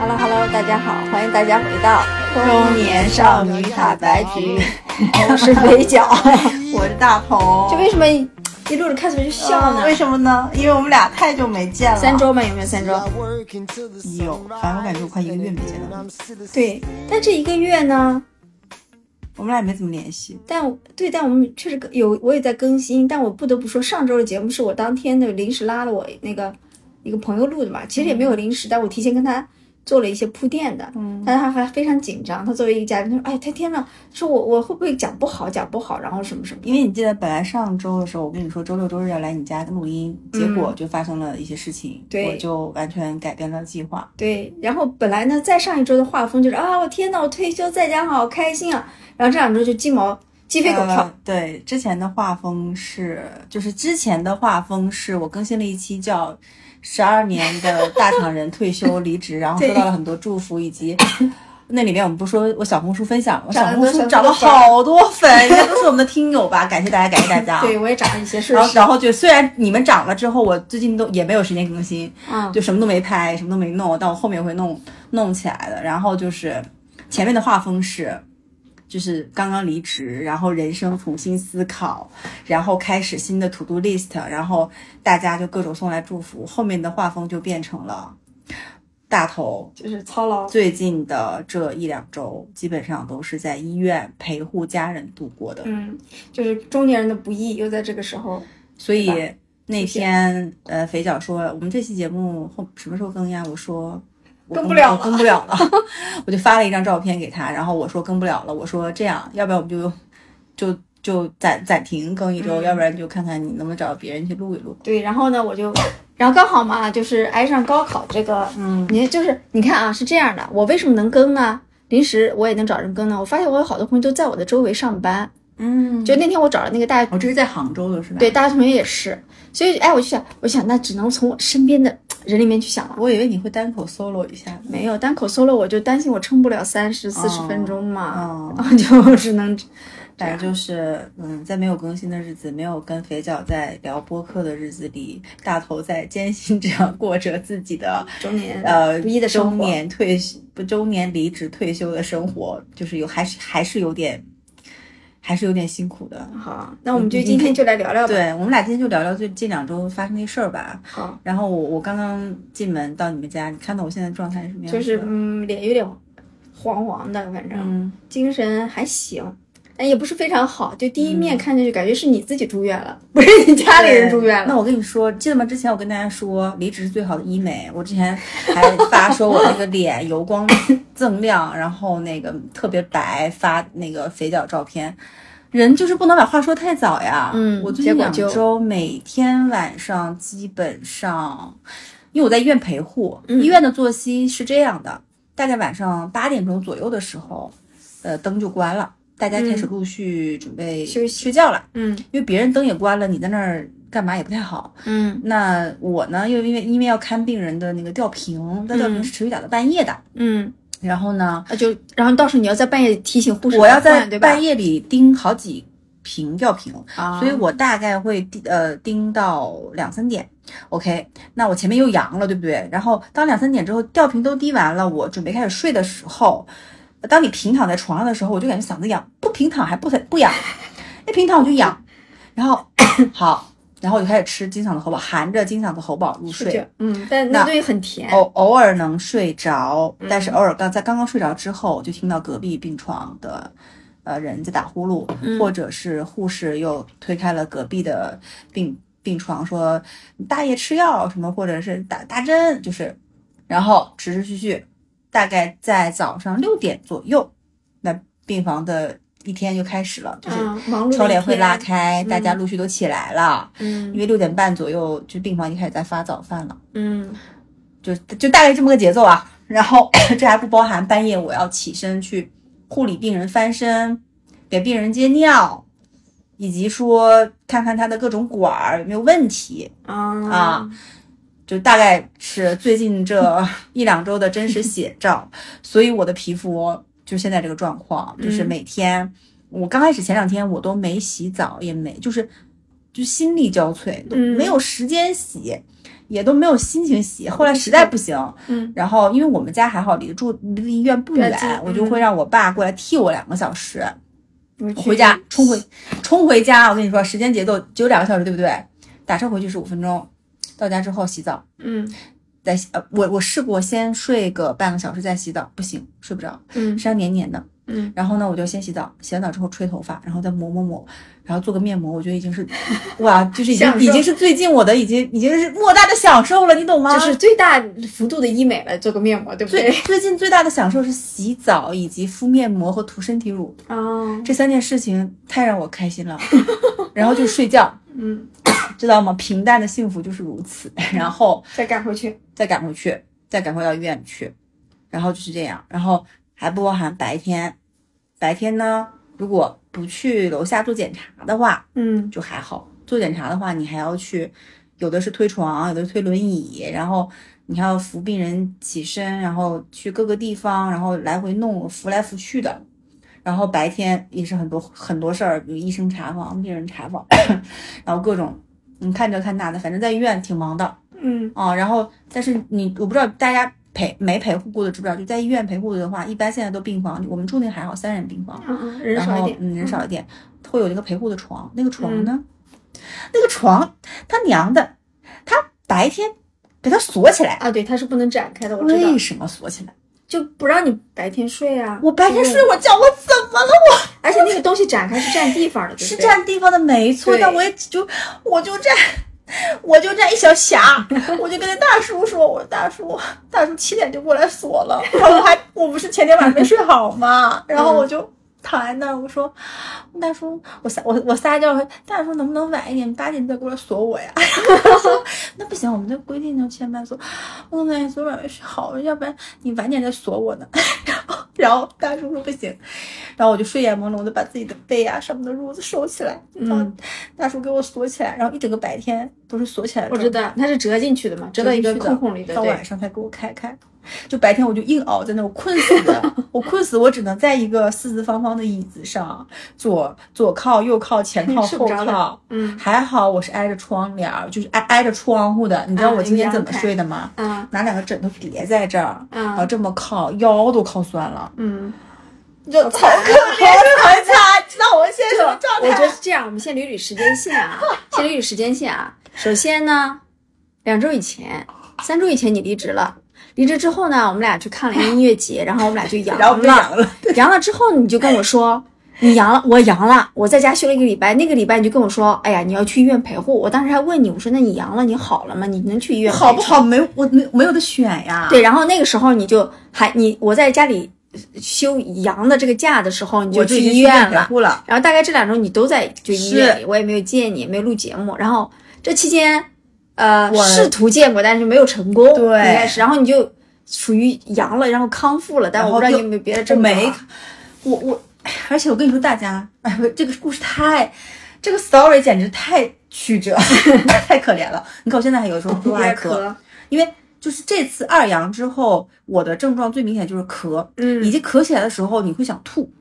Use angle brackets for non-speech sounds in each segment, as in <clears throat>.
Hello Hello，大家好，欢迎大家回到中年少女坦白局。<laughs> 我是肥脚，<laughs> 我是大鹏。就为什么一录着开头就笑呢？为什么呢？因为我们俩太久没见了。三周吗？有没有三周？有，反正我感觉我快一个月没见了。对，但这一个月呢，我们俩也没怎么联系。但对，但我们确实有，我也在更新。但我不得不说，上周的节目是我当天的临时拉了我那个一个朋友录的嘛，其实也没有临时，但我提前跟他。做了一些铺垫的，嗯，但是他还非常紧张。他作为一个嘉宾，他说：“哎，他天呐，说我我会不会讲不好，讲不好，然后什么什么？”因为你记得本来上周的时候，我跟你说周六周日要来你家录音，结果就发生了一些事情，对，我就完全改变了计划。对，然后本来呢，在上一周的画风就是啊，我天呐，我退休在家好开心啊，然后这两周就鸡毛鸡飞狗跳。对，之前的画风是，就是之前的画风是我更新了一期叫。十二年的大厂人退休离职，然后收到了很多祝福，以及 <laughs> 那里面我们不说我小红书分享，我小红书涨了好多粉，应该都是我们的听友吧？感谢大家，感谢大家。<laughs> 对我也涨了一些，然后然后就虽然你们涨了之后，我最近都也没有时间更新，嗯，就什么都没拍，什么都没弄，但我后面会弄弄起来的。然后就是前面的画风是。就是刚刚离职，然后人生重新思考，然后开始新的 to do list，然后大家就各种送来祝福。后面的画风就变成了大头，就是操劳。最近的这一两周，基本上都是在医院陪护家人度过的。嗯，就是中年人的不易，又在这个时候。所以那天，呃，肥脚说我们这期节目后什么时候更呀？我说。更不了，更不了了，<laughs> 我就发了一张照片给他，然后我说更不了了，我说这样，要不然我们就就就暂暂停更一周，要不然就看看你能不能找别人去录一录。对，然后呢，我就，然后刚好嘛，就是挨上高考这个，嗯，你就是你看啊，是这样的，我为什么能更呢？临时我也能找人更呢？我发现我有好多朋友都在我的周围上班，嗯，就那天我找了那个大，我这是在杭州的是吧？对，大学同学也是，所以哎，我就想，我想那只能从我身边的。人里面去想了，我以为你会单口 solo 一下，没有单口 solo，我就担心我撑不了三十四十分钟嘛，然后 <laughs> 就只能，反正就是，嗯，在没有更新的日子，没有跟肥脚在聊播客的日子里，大头在艰辛这样过着自己的中年呃不易的中年退休不中年离职退休的生活，就是有还是还是有点。还是有点辛苦的。好，那我们就今天就来聊聊吧。对，我们俩今天就聊聊最近两周发生的事儿吧。好。然后我我刚刚进门到你们家，你看到我现在状态是什么样？就是嗯，脸有点黄黄的，反正精神还行。哎，也不是非常好，就第一面看上去感觉是你自己住院了，不是你家里人住院了。那我跟你说，记得吗？之前我跟大家说，离职是最好的医美。我之前还发说我那个 <laughs> 脸油光锃亮，然后那个特别白，发那个肥脚照片。人就是不能把话说太早呀。嗯，我最近两周每天晚上基本上，因为我在医院陪护，医院的作息是这样的，大概晚上八点钟左右的时候，呃，灯就关了。大家开始陆续准备休息睡觉了，嗯，因为别人灯也关了，你在那儿干嘛也不太好，嗯。那我呢，又因为因为要看病人的那个吊瓶，那吊瓶是持续打到半夜的，嗯。然后呢，就然后到时候你要在半夜提醒护士，我要在半夜里盯好几瓶吊瓶，所以我大概会呃盯到两三点。OK，那我前面又阳了，对不对？然后当两三点之后吊瓶都滴完了，我准备开始睡的时候。当你平躺在床上的时候，我就感觉嗓子痒；不平躺还不不痒，一平躺我就痒。然后好，然后我就开始吃金嗓子喉宝，含着金嗓子喉宝入睡。嗯，但那东西很甜。偶偶尔能睡着，但是偶尔刚在刚刚睡着之后，就听到隔壁病床的呃人在打呼噜，或者是护士又推开了隔壁的病病床说大爷吃药什么，或者是打打针，就是然后持持续续。大概在早上六点左右，那病房的一天就开始了，就是窗帘会拉开，大家陆续都起来了。嗯，因为六点半左右，就病房就开始在发早饭了。嗯，就就大概这么个节奏啊。然后这还不包含半夜我要起身去护理病人翻身，给病人接尿，以及说看看他的各种管儿有没有问题啊。就大概是最近这 <laughs> 一两周的真实写照，所以我的皮肤就现在这个状况，就是每天我刚开始前两天我都没洗澡，也没就是就心力交瘁，都没有时间洗，也都没有心情洗。后来实在不行，嗯，然后因为我们家还好离住离医院不远我就会让我爸过来替我两个小时，回家冲回冲回家。我跟你说，时间节奏只有两个小时，对不对？打车回去十五分钟，到家之后洗澡，嗯再洗呃，我我试过先睡个半个小时再洗澡，不行，睡不着，嗯身上黏黏的。嗯，然后呢，我就先洗澡，洗完澡之后吹头发，然后再抹抹抹，然后做个面膜，我觉得已经是，<laughs> 哇，就是已经已经是最近我的已经已经是莫大的享受了，你懂吗？就是最大幅度的医美了，做个面膜，对不最对？最近最大的享受是洗澡以及敷面膜和涂身体乳，哦，这三件事情太让我开心了。然后就睡觉，嗯，知道吗？平淡的幸福就是如此。然后 <laughs> 再赶回去，再赶回去，再赶回到医院去，然后就是这样，然后还不包含白天。白天呢，如果不去楼下做检查的话，嗯就还好。做检查的话，你还要去，有的是推床，有的是推轮椅，然后你还要扶病人起身，然后去各个地方，然后来回弄，扶来扶去的。然后白天也是很多很多事儿，比如医生查房、病人查房，<coughs> 然后各种你看这看那的，反正在医院挺忙的。嗯啊，然后但是你我不知道大家陪没陪护过的知不知道，就在医院陪护的话，一般现在都病房，我们住那还好，三人病房，嗯嗯，人然少一点，人少一点，会有一个陪护的床，那个床呢，那个床他娘的，他白天给他锁起来，啊，对，他是不能展开的，我知道为，什么锁起来？就不让你白天睡啊。我白天就是睡，会觉我怎么了我？而且那个东西展开是占地方的，对是？占地方的没错，但我也就我就占。我就占一小匣，<laughs> 我就跟那大叔说：“我说大叔，大叔七点就过来锁了。”然后我还我不是前天晚上没睡好吗？然后我就躺在那儿，我说：“大叔，我撒我我撒娇，大叔能不能晚一点，八点再过来锁我呀？” <laughs> 他说：“那不行，我们的规定就七点半锁。”我说：“那昨晚没睡好，要不然你晚点再锁我呢。<laughs> ”然后然后大叔说不行，然后我就睡眼朦胧的把自己的被啊上面的褥子收起来，然后大叔给我锁起来，然后一整个白天都是锁起来的状态。我知道，它是折进去的嘛，折到一个空空孔里的，到晚上才给我开开。就白天我就硬熬在那，我困死的，我困死，我只能在一个四四方方的椅子上，左左靠右靠，前 <laughs> 靠后靠。嗯还好我是挨着窗帘，就是挨挨着窗户的。你知道啊我今天怎么睡的吗？啊拿两个枕头叠在这儿，然后啊这么靠，腰都靠酸了，嗯。就好可怜，好惨。知道我现在什么状态我觉态？得是这样，我们先捋捋时间线啊，先捋捋时间线啊。首先呢，两周以前、三周以前你离职了，离职之后呢，我们俩去看了一个音乐节，然后我们俩就阳 <laughs> 然后被了，阳了，阳了之后你就跟我说。你阳了，我阳了，我在家休了一个礼拜。那个礼拜你就跟我说，哎呀，你要去医院陪护。我当时还问你，我说那你阳了，你好了吗？你能去医院陪好不好？没我没没有的选呀。对，然后那个时候你就还你我在家里休阳的这个假的时候，你就去医院了。护了。然后大概这两周你都在就医院里，我也没有见你，也没有录节目。然后这期间，呃，我试图见过，但是没有成功。对应该是。然后你就属于阳了，然后康复了，但我不知道有没有别的症。没，我我，而且我跟你说，大家，哎，不这个故事太，这个 story 简直太曲折，<laughs> 太可怜了。你看我现在还有时候都爱咳，因为就是这次二阳之后，我的症状最明显就是咳，嗯，以及咳起来的时候你会想吐，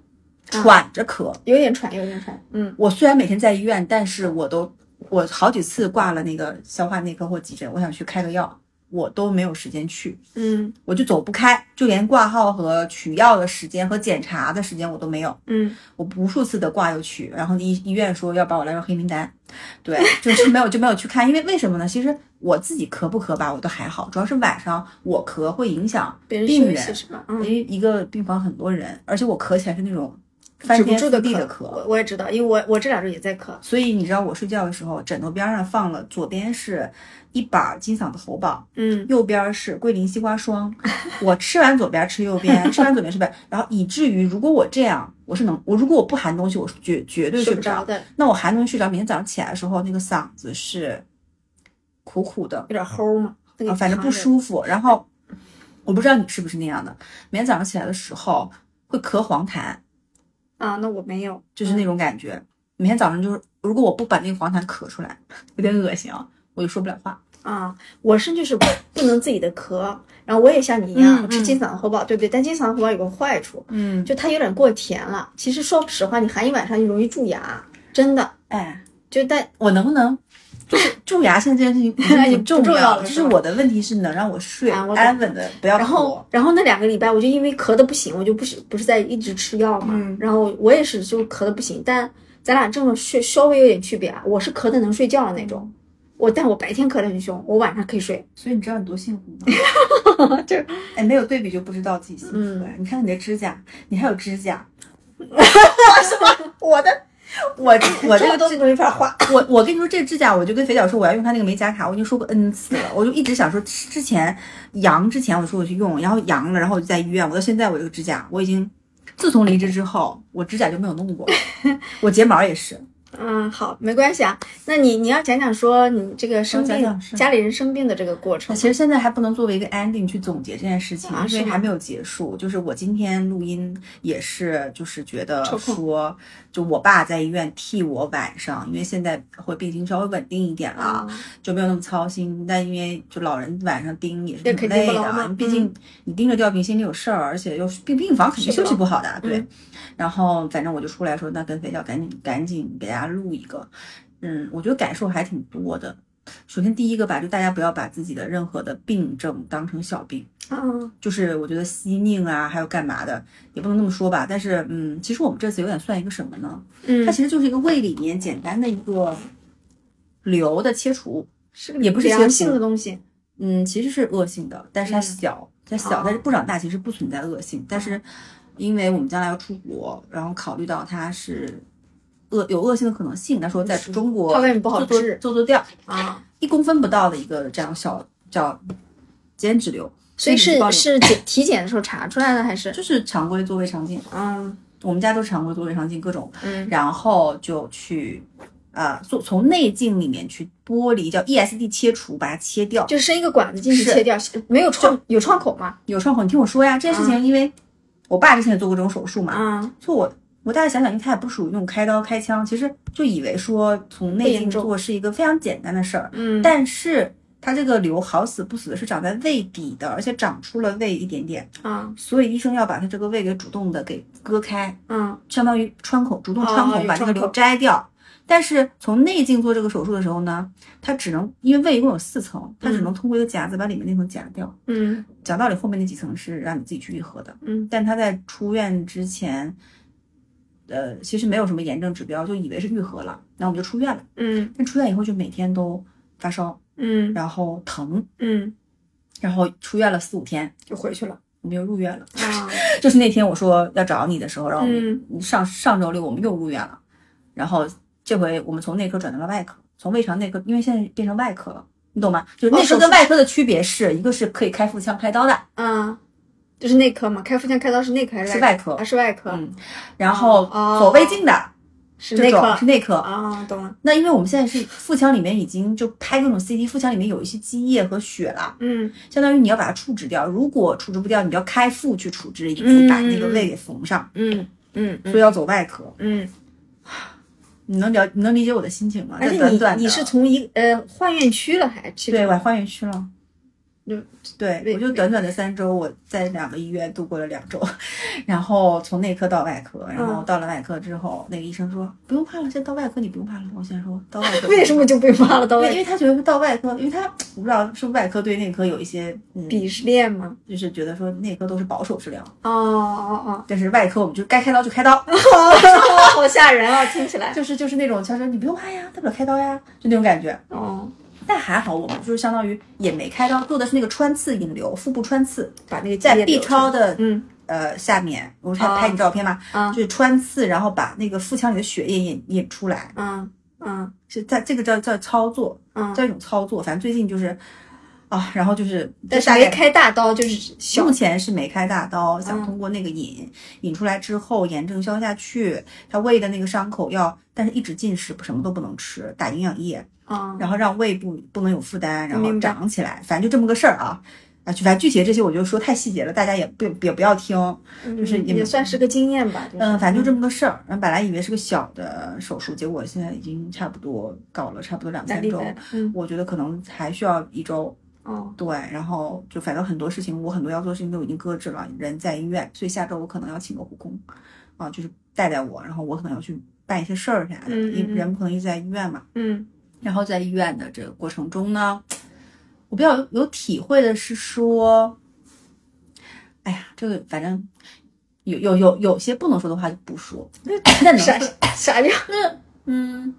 喘着咳。有点喘，有点喘，嗯我虽然每天在医院，但是我都我好几次挂了那个消化内科或急诊，我想去开个药，我都没有时间去。嗯我就走不开，就连挂号和取药的时间和检查的时间我都没有。嗯我无数次的挂又取，然后医医院说要把我拉入黑名单，对，就是没有就没有去看，因为为什么呢？其实我自己咳不咳吧，我都还好，主要是晚上我咳会影响病人因为一个病房很多人，而且我咳起来是那种翻止住的天覆地的咳，我我也知道，因为我我这两周也在咳。所以你知道我睡觉的时候，枕头边上放了左边是一把金嗓子喉宝，嗯右边是桂林西瓜霜，我吃完左边吃右边，吃完左边吃右边，然后以至于如果我这样，我是能，我如果我不含东西，我是绝绝对睡睡不着。的，那我含东西睡着，明天早上起来的时候，那个嗓子是苦苦的，有点齁嘛，啊，反正不。舒服。然后我不知道你是不是那样的，明天早上起来的时候会咳黄痰，啊，那我没有，就是那种感觉。每天早上就是，如果我不把那个黄痰咳出来，有点恶心啊，我就说不了话。啊，我甚至是不不能自己的咳，然后我也像你一样，吃金嗓子喉宝，对不对？但金嗓子喉宝有个坏处，嗯，就它有点过甜了。其实说实话，你含一晚上就容易蛀牙，真的。哎，就但我能不能就是 <laughs> 蛀牙现在这件事情也不不重要了就是是我的问题是能让我睡安稳的，不要然后。，然后那两个礼拜，我就因为咳的不行，我就不是不是在一直吃药嘛。嗯然后我也是就咳的不行，但咱俩症状睡稍微有点区别啊。我是咳的能睡觉的那种，我但我白天咳得很凶，我晚上可以睡。所以你知道你多幸福吗？<laughs> 就哎，没有对比就不知道自己幸福。你看你的指甲，你还有指甲，<laughs> 什么？我的，<laughs> 我这我这个都这个没法画。我我跟你说，这指甲我就跟肥脚说我要用他那个美甲卡，我已经说过 n 次了，我就一直想说之前阳之前我说我去用，然后阳了，然后我就在医院，我到现在我这个指甲我已经自从离职之后，我指甲就没有弄过，<laughs> 我睫毛也是。嗯，好，没关系啊。那你你要讲讲说你这个生病，讲讲家里人生病的这个过程。其实现在还不能作为一个 ending 去总结这件事情，啊因为还没有结束。就是我今天录音也是，就是觉得说，就我爸在医院替我晚上，因为现在会病情稍微稳定一点了，啊，就没有那么操心。但因为就老人晚上盯也是挺累的，毕竟你盯着吊瓶，心里有事儿，而且又是病病房肯定休息不好的，对嗯。然后反正我就出来说，那跟肥脚赶紧赶紧给大家录一个，嗯，我觉得感受还挺多的。首先第一个吧，就大家不要把自己的任何的病症当成小病，啊，就是我觉得息宁啊，还有干嘛的，也不能那么说吧。但是，嗯，其实我们这次有点算一个什么呢？嗯它，其实就是一个胃里面简单的一个瘤的切除，是个也不是良性的东西。嗯，其实是恶性的，但是它嗯小，它小，哦但是不长大，其实不存在恶性。但是因为我们将来要出国，然后考虑到它是恶有恶性的可能性，那说在中国怕外面不好做做治做做掉，啊，一公分不到的一个这样小叫间质瘤，所以是是检体检的时候查出来的还是？就是常规做胃肠镜，嗯我们家都是常规做胃肠镜各种，嗯然后就去。啊，做从内镜里面去剥离，叫 ESD 切除，把它切掉。就伸一个管子进去切掉，没有创有创口吗？有创口，你听我说呀，这件事情，因为我爸之前也做过这种手术嘛，啊，就我我大概想想，因为他也不属于那种开刀开枪，其实就以为说从内镜做是一个非常简单的事儿，嗯，但是它这个瘤好死不死的是长在胃底的，而且长出了胃一点点，啊所以医生要把它这个胃给主动的给割开，嗯相当于穿孔，主动穿哦孔把这个瘤摘掉。但是从内镜做这个手术的时候呢，它只能因为胃一共有四层，它只能通过一个夹子把里面那层夹掉。嗯讲道理，后面那几层是让你自己去愈合的。嗯但他在出院之前，呃，其实没有什么炎症指标，就以为是愈合了，然后我们就出院了。嗯但出院以后就每天都发烧，嗯然后疼，嗯，然后出院了四五天，就回去了我们又入院了。啊，<laughs> 就是那天我说要找你的时候，然后上上周六我们又入院了，然后这回我们从内科转到了外科，从胃肠内科，因为现在变成外科了。你懂吗？就是内科跟外科的区别是，一个是可以开腹腔开刀的，啊，就是内科嘛，开腹腔开刀是内科还是外是外科啊，是外科，嗯，然后哦左胃镜的是内科是内科，啊，懂了，那因为我们现在是腹腔里面已经就拍各种 CT，腹腔里面有一些积液和血了，嗯相当于你要把它处置掉。如果处置不掉，你就要开腹去处置，以及嗯把那个胃给缝上，嗯嗯所以要走外科。嗯，<sighs> 你能了，你能理解我的心情吗？而且你你是从一呃换院区了还去对，换院区了。就对，我就短短的三周，我在两个医院度过了两周，然后从内科到外科，然后嗯到了外科之后，那个医生说不用怕了，现在到外科你不用怕了。我现在说到外科 <laughs> 为什么就不用怕了？到因为他觉得到外科，因为他我不知道是不是外科对内科有一些嗯，鄙视链吗？就是觉得说内科都是保守治疗，哦哦哦，但是外科我们就该开刀就开刀，<laughs> 好吓人啊！听起来就是就是那种他说你不用怕呀，大不了开刀呀，就那种感觉。哦，但还好我们就是相当于也没开刀，做的是那个穿刺引流，腹部穿刺，把那个在 B 超的嗯呃下面，我还啊拍你照片嘛，啊就是穿刺，然后把那个腹腔里的血液引引出来，嗯嗯是在这个叫叫操作，嗯，叫一种操作。反正最近就是啊，然后就是但是没开大刀，就是目前是没开大刀，想嗯通过那个引、引出来之后，炎症消下去，他胃的那个伤口要，但是一直进食，什么都不能吃，打营养液，啊，然后让胃部不能有负担，然后长起来，反正就这么个事儿啊。啊，就反正具体的这些我就说太细节了，大家也不也不要听。就是也嗯也算是个经验吧。就是嗯，反正就这么个事儿。然后本来以为是个小的手术，结果现在已经差不多搞了差不多两三周。嗯我觉得可能还需要一周。哦对，然后就反正很多事情，我很多要做的事情都已经搁置了，人在医院，所以下周我可能要请个护工，啊，就是带带我，然后我可能要去办一些事儿啥的，嗯因人不可能一直在医院嘛。嗯然后在医院的这个过程中呢，我比较有有体会的是说，哎呀，这个反正有有有有些不能说的话就不说，那能啥说啥叫？嗯，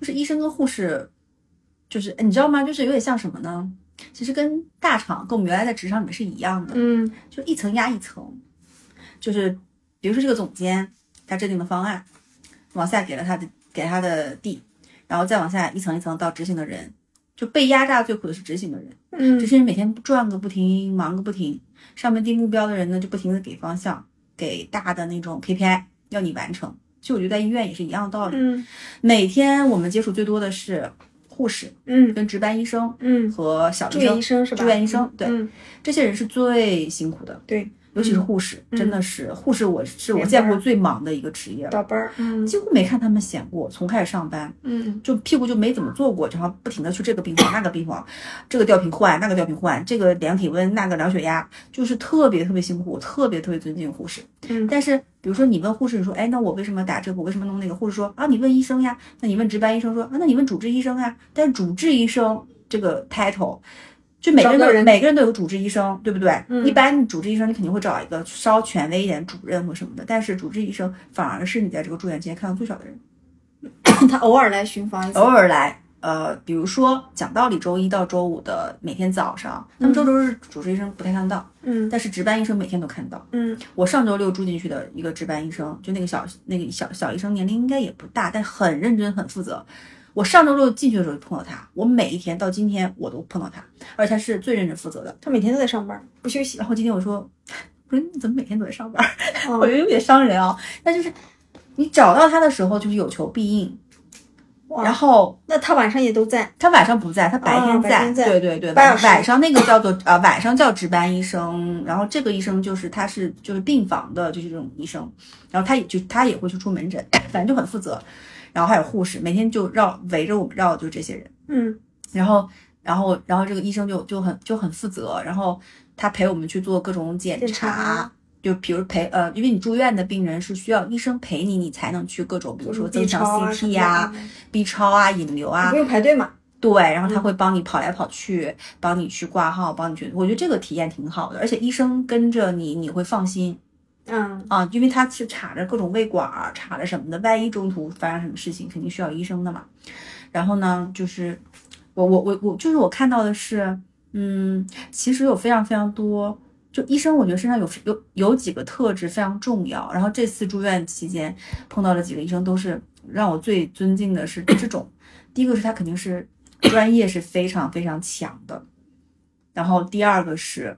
就是医生跟护士，就是哎你知道吗？就是有点像什么呢？其实跟大厂跟我们原来在职场里面是一样的，嗯就一层压一层，就是比如说这个总监他制定的方案，往下给了他的给他的 D，然后再往下一层一层到执行的人，就被压榨最苦的是执行的人，嗯执行人每天转个不停，忙个不停，上面定目标的人呢就不停的给方向，给大的那种 KPI 要你完成。其实我觉得在医院也是一样的道理，嗯每天我们接触最多的是护士嗯跟值班医生嗯，和小住院医生医生是吧？住院医生对嗯这些人是最辛苦的。对，尤其是护士，嗯真的是护士，我是我见过最忙的一个职业了，倒班儿，嗯几乎没看他们闲过。从开始上班，嗯就屁股就没怎么坐过，然后不停的去这个病房那个病房，这个吊瓶换那个吊瓶换，这个量体温那个量血压，就是特别特别辛苦，我特别特别尊敬护士。嗯但是比如说你问护士，你说，哎，那我为什么打这个？我为什么弄那个？护士说，啊，你问医生呀。那你问值班医生说，啊，那你问主治医生呀。但是主治医生这个 title，就每个人都找个人每个人都有主治医生，对不对？嗯一般主治医生你肯定会找一个稍权威一点主任或什么的，但是主治医生反而是你在这个住院期间看到最少的人。<coughs> 他偶尔来巡房一次偶，尔来，呃，比如说讲道理，周一到周五的每天早上，他们周六日主治医生不太看得到，嗯但是值班医生每天都看到。嗯我上周六住进去的一个值班医生，就那个小那个小小医生，年龄应该也不大，但很认真很负责。我上周六进去的时候就碰到他，我每一天到今天我都碰到他，而且他是最认真负责的。他每天都在上班，不休息然。后今天我说，我说你怎么每天都在上班？哦 <laughs> 我觉得有点伤人啊。那就是你找到他的时候，就是有求必应。然后那他晚上也都在。他晚上不在，他白哦天在对对对，晚上那个叫做呃晚上叫值班医生，然后这个医生就是他是就是病房的就是这种医生，然后他也就他也会去出门诊，反正就很负责。然后还有护士，每天就绕围着我们绕就这些人。嗯然后，然后，然后这个医生就就很就很负责，然后他陪我们去做各种检检查就比如陪呃，因为你住院的病人是需要医生陪你，你才能去各种，比如说增强 CT 么呀、的 B 超啊、引流啊不，用排队嘛？对，然后他会帮你跑来跑去，帮你去挂号，帮你去，我觉得这个体验挺好的，而且医生跟着你，你会放心嗯啊，因为他是插着各种胃管儿，插着什么的，万一中途发生什么事情，肯定需要医生的嘛。然后呢，就是我我我我就是我看到的是，嗯，其实有非常非常多，就医生我觉得身上有有有几个特质非常重要。然后这次住院期间碰到了几个医生，都是让我最尊敬的是这种。第一个是他肯定是专业是非常非常强的，然后第二个是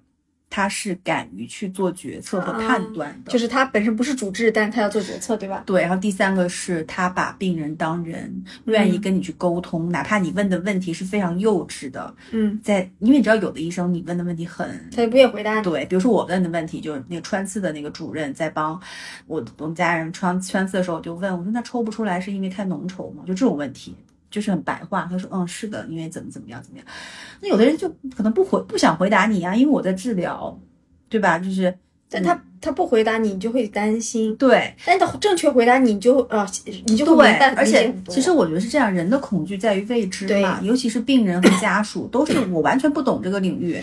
他是敢于去做决策和判断的，就是他本身不是主治，但是他要做决策，对吧？对，然后第三个是他把病人当人，愿意跟你去沟通，哪怕你问的问题是非常幼稚的，嗯，在因为你知道有的医生你问的问题很他也不愿意回答你。对，比如说我问的问题就是那个穿刺的那个主任在帮我我们家人穿穿刺的时候，我就问我说那抽不出来是因为太浓稠吗？就这种问题。就是很白话，他说嗯是的，因为怎么怎么样怎么样。那有的人就可能不回不想回答你啊，因为我在治疗，对吧？就是但他他不回答你，你就会担心；对，但他正确回答你，你就呃，你就会而且其实我觉得是这样，人的恐惧在于未知嘛，尤其是病人和家属，都是我完全不懂这个领域。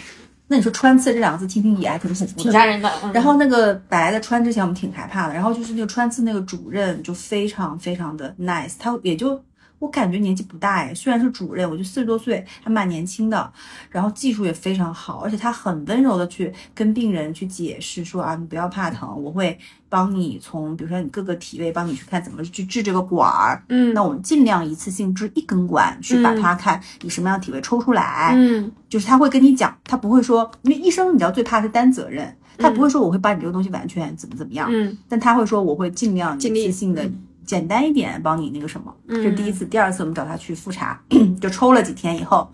那你说穿刺这两个字，听听也还挺恐怖的，挺吓人的。嗯然后那个本来在穿之前我们挺害怕的，然后就是那个穿刺那个主任就非常非常的 nice，他也就我感觉年纪不大哎，虽然是主任，我就四十多岁，还蛮年轻的，然后技术也非常好，而且他很温柔的去跟病人去解释说啊，你不要怕疼，我会帮你从比如说你各个体位帮你去看怎么去治这个管儿，嗯那我们尽量一次性治一根管，去把它看以什么样的体位抽出来，嗯。就是他会跟你讲，他不会说，因为医生你知道最怕是担责任，他不会说我会把你这个东西完全怎么怎么样，嗯但他会说我会尽量一次性的简单一点帮你那个什么。嗯这是第一次，第二次我们找他去复查，<clears throat> 就抽了几天以后，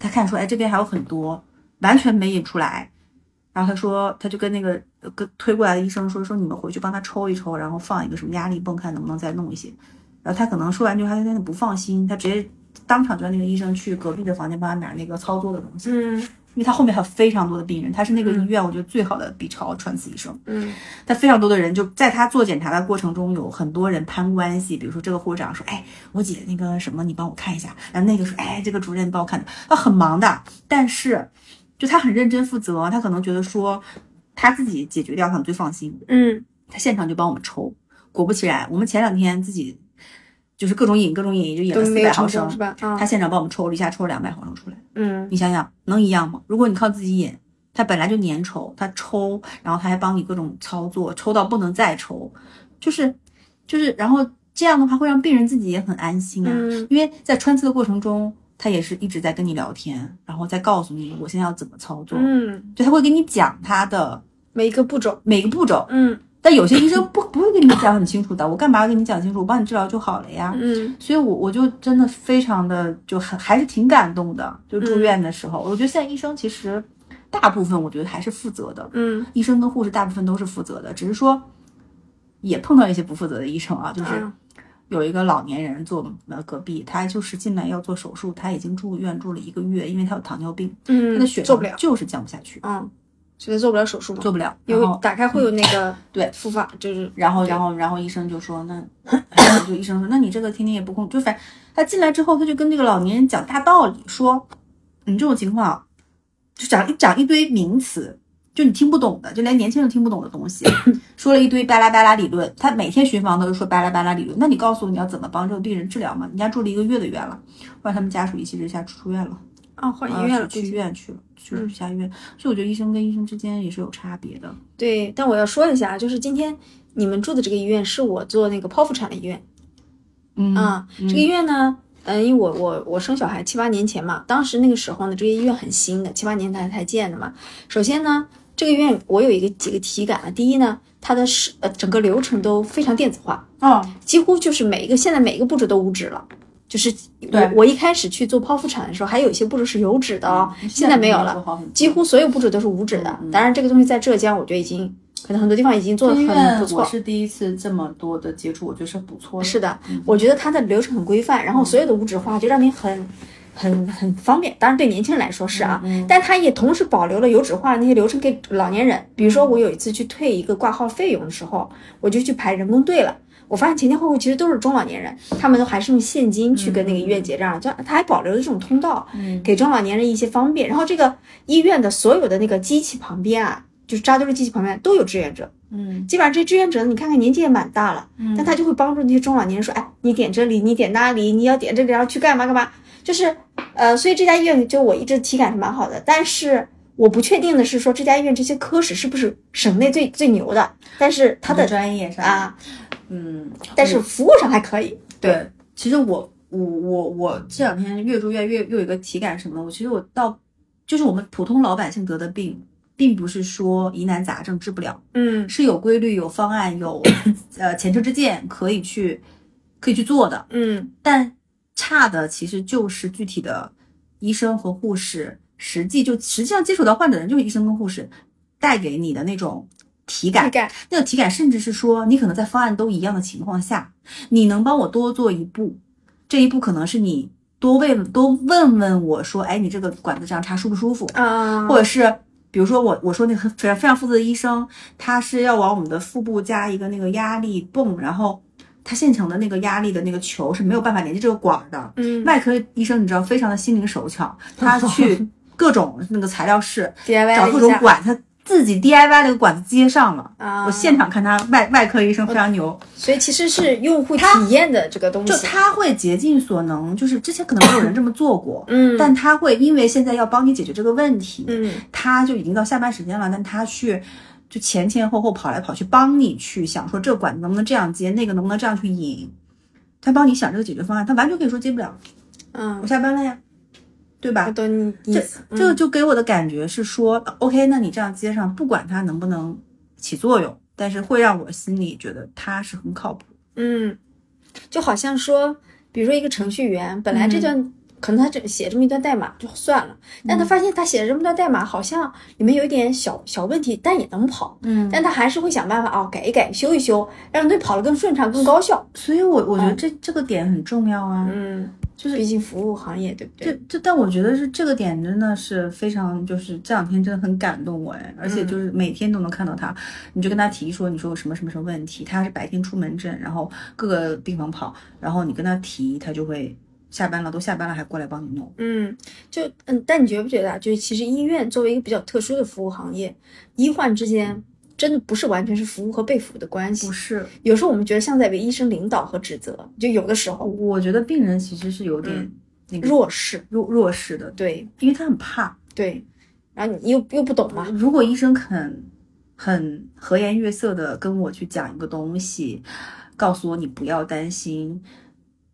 他看说，哎，这边还有很多，完全没引出来。然后他说，他就跟那个呃跟推过来的医生说，说你们回去帮他抽一抽，然后放一个什么压力泵，看能不能再弄一些。然后他可能说完之后，他有点不放心，他直接当场就让那个医生去隔壁的房间帮他拿那个操作的东西。嗯因为他后面还有非常多的病人，他是那个医院我觉得最好的 B 超穿刺医生。嗯。他非常多的人就在他做检查的过程中，有很多人攀关系，比如说这个护士长说，哎，我姐那个什么，你帮我看一下，然后那个说，哎，这个主任帮我看，他很忙的，但是就他很认真负责，他可能觉得说他自己解决掉可能最放心，嗯。他现场就帮我们抽，果不其然，我们前两天自己就是各种饮各种饮，就引了四百毫升是吧？啊他现场帮我们抽了一下，抽了两百毫升出来。嗯你想想，能一样吗？如果你靠自己饮，他本来就粘稠，他抽，然后他还帮你各种操作，抽到不能再抽，就是就是，然后这样的话会让病人自己也很安心啊，嗯因为在穿刺的过程中，他也是一直在跟你聊天，然后再告诉你我现在要怎么操作，嗯，就他会给你讲他的每一个步骤，每个步骤，嗯但有些医生不不会跟你讲很清楚的，我干嘛要跟你讲清楚？我帮你治疗就好了呀。嗯所以我我就真的非常的就很还是挺感动的。就住院的时候，我觉得现在医生其实大部分我觉得还是负责的，嗯医生跟护士大部分都是负责的，只是说也碰到一些不负责的医生啊，就是嗯有一个老年人坐呃隔壁，他就是进来要做手术，他已经住院住了一个月，因为他有糖尿病，嗯他嗯的血糖就是降不下去，嗯，所以做不了手术嘛，做不了，然有后打开会有那个对复发，就是然后，然后，然后医生就说，那 <laughs> 就医生说，那你这个天天也不控，就反他进来之后，他就跟那个老年人讲大道理，说你这种情况，就讲一讲一堆名词，就你听不懂的，就连年轻人听不懂的东西，<laughs> 说了一堆巴拉巴拉理论。他每天巡房都是说巴拉巴拉理论，那你告诉我你要怎么帮这个病人治疗吗？人家住了一个月的院了，后来他们家属一气之下出院了，啊换医啊院了，去去医院去了，去嗯下院。所以我觉得医生跟医生之间也是有差别的。对，但我要说一下，就是今天你们住的这个医院是我做那个剖腹产的医院嗯啊。这个医院呢，嗯，因为我我我生小孩七八年前嘛，当时那个时候呢，这个医院很新的，七八年才才建的嘛。首先呢，这个医院我有一个几个体感啊，第一呢，它的是呃整个流程都非常电子化，哦，几乎就是每一个现在每一个步骤都无纸了。就是我对我一开始去做剖腹产的时候，还有一些步骤是有纸的哦，现在没有了。几乎所有步骤都是无纸的。当然，这个东西在浙江，我觉得已经可能很多地方已经做的很不错。我是第一次这么多的接触，我觉得是不错的。是的，我觉得它的流程很规范，然后所有的无纸化就让你很。很很方便，当然对年轻人来说是啊，但它也同时保留了有纸化的那些流程给老年人。比如说，我有一次去退一个挂号费用的时候，我就去排人工队了。我发现前前后后其实都是中老年人，他们都还是用现金去跟那个医院结账，就他还保留了这种通道，给中老年人一些方便。然后这个医院的所有的那个机器旁边啊，就是扎堆的机器旁边都有志愿者，嗯，基本上这志愿者，你看看年纪也蛮大了，但他就会帮助那些中老年人说，哎，你点这里，你点那里，你要点这里，然后去干嘛干嘛，就是，呃，所以这家医院就我一直体感是蛮好的，但是我不确定的是说这家医院这些科室是不是省内最最牛的，但是他的专业上，啊，嗯，但是服务上还可以，对，其实我我我我这两天越住越越又有一个体感什么呢？我其实我到就是我们普通老百姓得的病，并不是说疑难杂症治不了，嗯是有规律、有方案、有呃前车之鉴可以去可以去做的。嗯但差的其实就是具体的医生和护士，实际就实际上接触到患者的人就是医生跟护士带给你的那种体感。体，感，那个体感甚至是说你可能在方案都一样的情况下，你能帮我多做一步，这一步可能是你多问多问问我说，哎，你这个管子这样插舒不舒服？啊，或者是比如说我我说那个非常非常负责的医生，他是要往我们的腹部加一个那个压力泵，然后他现成的那个压力的那个球是没有办法连接这个管儿的。嗯。外科医生你知道非常的心灵手巧，他去 <laughs> 各种那个材料室找各种管，他自己 DIY 那个管子接上了。啊，我现场看他外外科医生非常牛，所以其实是用户体验的这个东西，就他会竭尽所能，就是之前可能没有人这么做过，<laughs> 嗯，但他会因为现在要帮你解决这个问题，嗯。他就已经到下班时间了，但他去就前前后后跑来跑去帮你去想说这个管子能不能这样接，那个能不能这样去引，他帮你想这个解决方案，他完全可以说接不了，嗯。我嗯，下班了呀，对吧我？懂你意这思，这个就给我的感觉是说、o k 那你这样接上，不管它能不能起作用，但是会让我心里觉得它是很靠谱。嗯，就好像说，比如说一个程序员，本来这段可能他这写这么一段代码就算了，但他发现他写的这么段代码好像里面有一点小小问题，但也能跑，嗯。但他还是会想办法哦，改一改，修一修，让队跑得更顺畅、更高效。所以我我觉得这、这个点很重要啊。嗯，就是毕竟服务行业，对不对？这这，但我觉得是这个点真的是非常，就是这两天真的很感动我哎，而且就是每天都能看到他，你就跟他提说，你说有什么什么什么问题，他是白天出门诊，然后各个病房跑，然后你跟他提，他就会下班了，都下班了还过来帮你弄。嗯，就嗯，但你觉不觉得啊？就是其实医院作为一个比较特殊的服务行业，医患之间真的不是完全是服务和被服务的关系。不是，有时候我们觉得像在为医生领导和指责，就有的时候我觉得病人其实是有点那个弱势。弱弱势的，对因为他很怕。对，然后你又又不懂嘛，如果医生肯很和颜悦色的跟我去讲一个东西，告诉我你不要担心，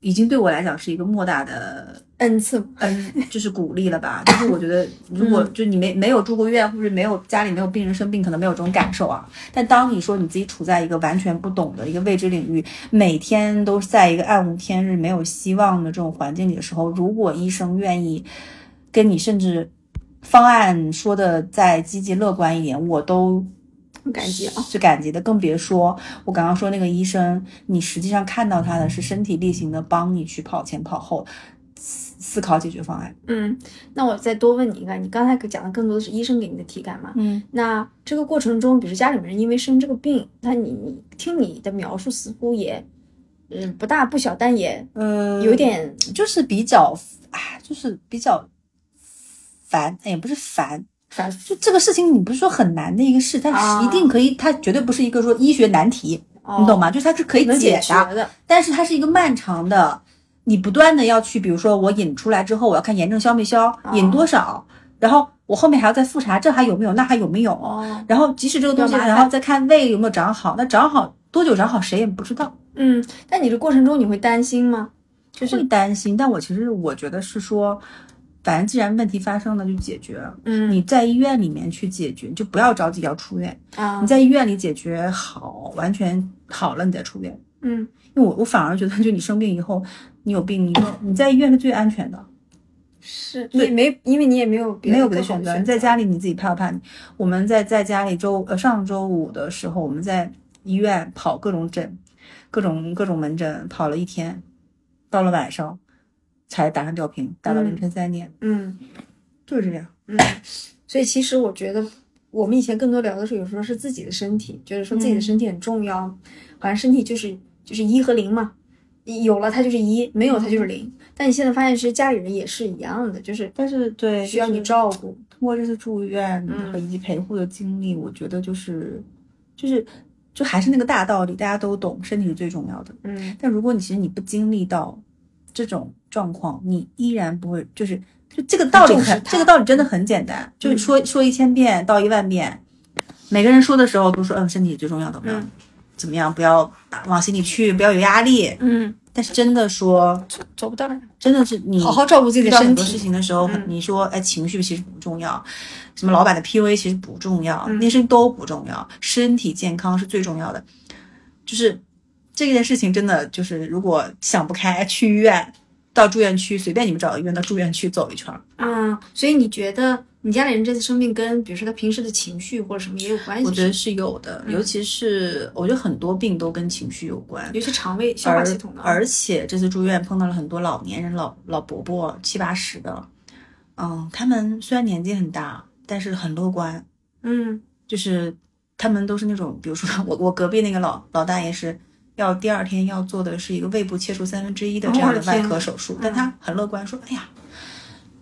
已经对我来讲是一个莫大的恩赐。恩，就是鼓励了吧。就是我觉得，<laughs> 如果就你没没有住过院，或者没有家里没有病人生病，可能没有这种感受啊。但当你说你自己处在一个完全不懂的一个未知领域，每天都在一个暗无天日、没有希望的这种环境里的时候，如果医生愿意跟你，甚至方案说的再积极乐观一点，我都很感激啊。是感激的，更别说我刚刚说那个医生，你实际上看到他的是身体力行的帮你去跑前跑后，思思考解决方案。嗯，那我再多问你一个，你刚才讲的更多的是医生给你的体感嘛？嗯，那这个过程中，比如家里面人因为生这个病，那你你听你的描述似乎也，嗯，不大不小，但也嗯，有点就是比较，哎，就是比较烦，哎也不是烦。反就这个事情，你不是说很难的一个事，它啊是一定可以，它绝对不是一个说医学难题，哦你懂吗？就是它是可以解决的。但是它是一个漫长的，你不断的要去，比如说我引出来之后，我要看炎症消没消，引多少，然后我后面还要再复查，这还有没有，那还有没有，哦，然后即使这个东西，然后再看胃有没有长好，那长好多久长好谁也不知道，嗯，但你这过程中你会担心吗？就是会担心。但我其实我觉得是说，反正既然问题发生了就解决，嗯你在医院里面去解决，就不要着急要出院。啊你在医院里解决好，完全好了，你再出院。嗯因为我我反而觉得，就你生病以后，你有病，你你在医院是最安全的，是你没因为你也没有别没有别别的选择。你在家里你自己怕不怕？我们在在家里周呃上周五的时候，我们在医院跑各种诊，各种各种门诊跑了一天，到了晚上才打上吊瓶，打到凌晨三点，嗯就是这样。嗯，所以其实我觉得我们以前更多聊的是有时候是自己的身体，就是说自己的身体很重要，好像身体就是就是一和零嘛，有了它就是一，没有它就是零。但你现在发现，其实家里人也是一样的，就是但是对，需要你照顾。通过这次住院嗯和以及陪护的经历，我觉得就是就是就还是那个大道理，大家都懂，身体是最重要的。嗯但如果你其实你不经历到这种状况，你依然不会就是就这个道理很，这个道理真的很简单，就是说说一千遍到一万遍，每个人说的时候都说嗯身体最重要，怎么样、嗯怎么样，不要往心里去，不要有压力。嗯，但是真的说，走不到真的是你好好照顾自己的身体很多事。情的时候，嗯你说哎情绪其实不重要，什么老板的 PUA 其实不重要，嗯那些都不重要，身体健康是最重要的。就是这件事情真的就是，如果想不开，去医院，到住院区随便你们找个医院到住院区走一圈儿。嗯，所以你觉得你家里人这次生病跟比如说他平时的情绪或者什么也有关系？我觉得是有的，尤其是我觉得很多病都跟情绪有关。尤其肠胃消化系统的啊。而且这次住院碰到了很多老年人、老老伯伯七八十的，嗯，他们虽然年纪很大，但是很乐观，嗯就是他们都是那种，比如说我我隔壁那个老老大爷是要第二天要做的是一个胃部切除三分之一的这样的外科手术，但他很乐观说，哎呀，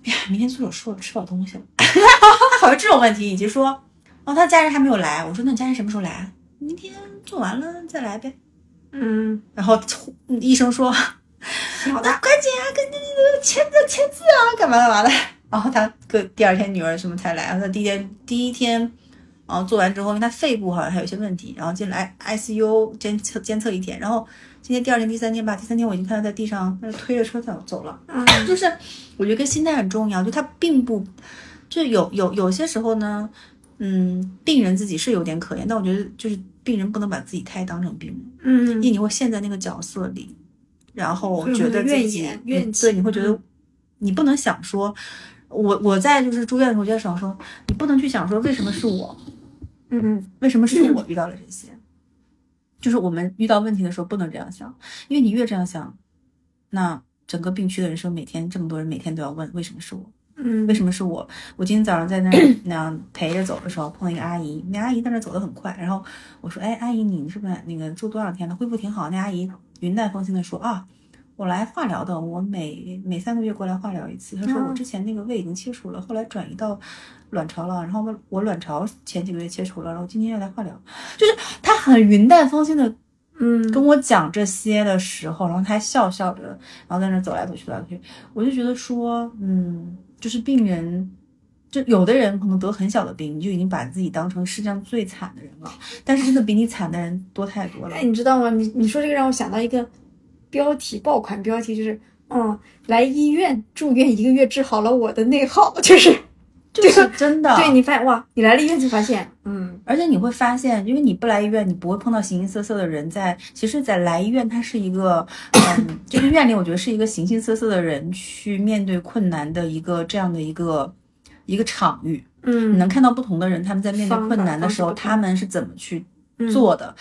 哎呀，明天做手术了，吃不了东西了，<laughs> 他好像这种问题，以及说，哦，他家人还没有来，我说那你家人什么时候来？明天做完了再来呗。嗯，然后嗯医生说，好的。赶紧啊，跟那个签字签字啊，干嘛干嘛的。然后他个第二天女儿什么才来，然后他第一天第一天，然后做完之后，因为他肺部好像还有一些问题，然后进来 ICU 监测监测一天，然后今天第二天第三天吧，第三天我已经看到在地上那推着车走走了。嗯 <laughs> 就是我觉得跟心态很重要，就他并不，就有有有些时候呢，嗯，病人自己是有点可怜，但我觉得就是病人不能把自己太当成病人。嗯因为你会陷在那个角色里，然后觉得自己言怨气对，你会觉得嗯你不能想说，我我在就是住院的时候，我就在想说，你不能去想说为什么是我，嗯嗯为什么是我遇到了这些？就是我们遇到问题的时候不能这样想，因为你越这样想，那整个病区的人生每天这么多人每天都要问为什么是我，嗯，为什么是我？我今天早上在那儿 <clears throat> 那样陪着走的时候，碰到一个阿姨，那阿姨在那走得很快，然后我说：“哎，阿姨，你是不是那个住多少天了？恢复挺好？”那阿姨云淡风轻的说：“啊，我来化疗的，我每每三个月过来化疗一次。他说嗯我之前那个胃已经切除了，后来转移到卵巢了，然后我我卵巢前几个月切除了，然后今天又来化疗。就是他很云淡风轻的嗯跟我讲这些的时候，然后他还笑笑着，然后在那走来走去走来走去，我就觉得说，嗯，就是病人，就有的人可能得很小的病，你就已经把自己当成世界上最惨的人了，但是真的比你惨的人多太多了哎，。你知道吗？你你说这个让我想到一个标题，爆款标题就是，嗯，来医院住院一个月治好了我的内耗，<laughs> 就是就是真的，对你发现哇，你来了医院就发现，嗯而且你会发现，因为你不来医院，你不会碰到形形色色的人在。其实，在来医院，它是一个，嗯，这个院里，我觉得是一个形形色色的人去面对困难的一个这样的一个一个场域。嗯你嗯能看到不同的人，他们在面对困难的时候，他们是怎么去嗯做的。